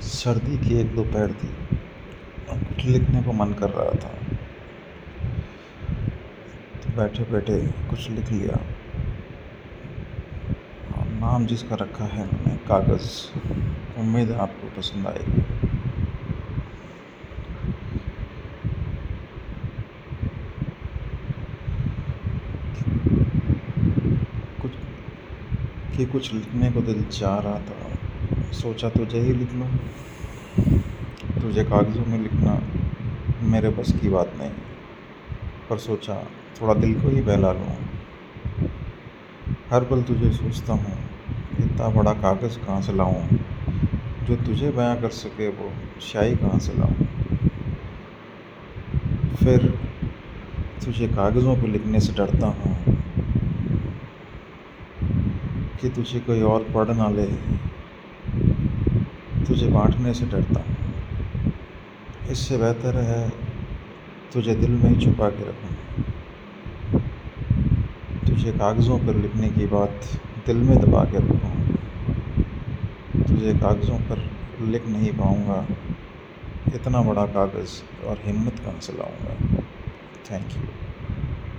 सर्दी की एक दोपहर थी। कुछ लिखने को मन कर रहा था। तो बैठे बैठे कुछ लिख लिया। और नाम जिसका रखा है मैंने, कागज़। उम्मीद है आपको पसंद आएगी। कुछ कि कुछ लिखने को दिल चाह रहा था। सोचा तुझे ही लिख लूँ तुझे कागज़ों में लिखना मेरे बस की बात नहीं, पर सोचा थोड़ा दिल को ही बहला लूँ। हर पल तुझे सोचता हूँ, इतना बड़ा कागज़ कहाँ से लाऊँ? जो तुझे बयां कर सके, वो शाही कहाँ से लाऊँ? फिर तुझे कागज़ों पर लिखने से डरता हूँ कि तुझे कोई और पढ़ ना ले। तुझे बांटने से डरता हूँ। इससे बेहतर है तुझे दिल में ही छुपा के रखूँ। तुझे कागज़ों पर लिखने की बात दिल में दबा के रखूँ। तुझे कागज़ों पर लिख नहीं पाऊँगा। इतना बड़ा कागज़ और हिम्मत कहाँ से लाऊँगा? Thank you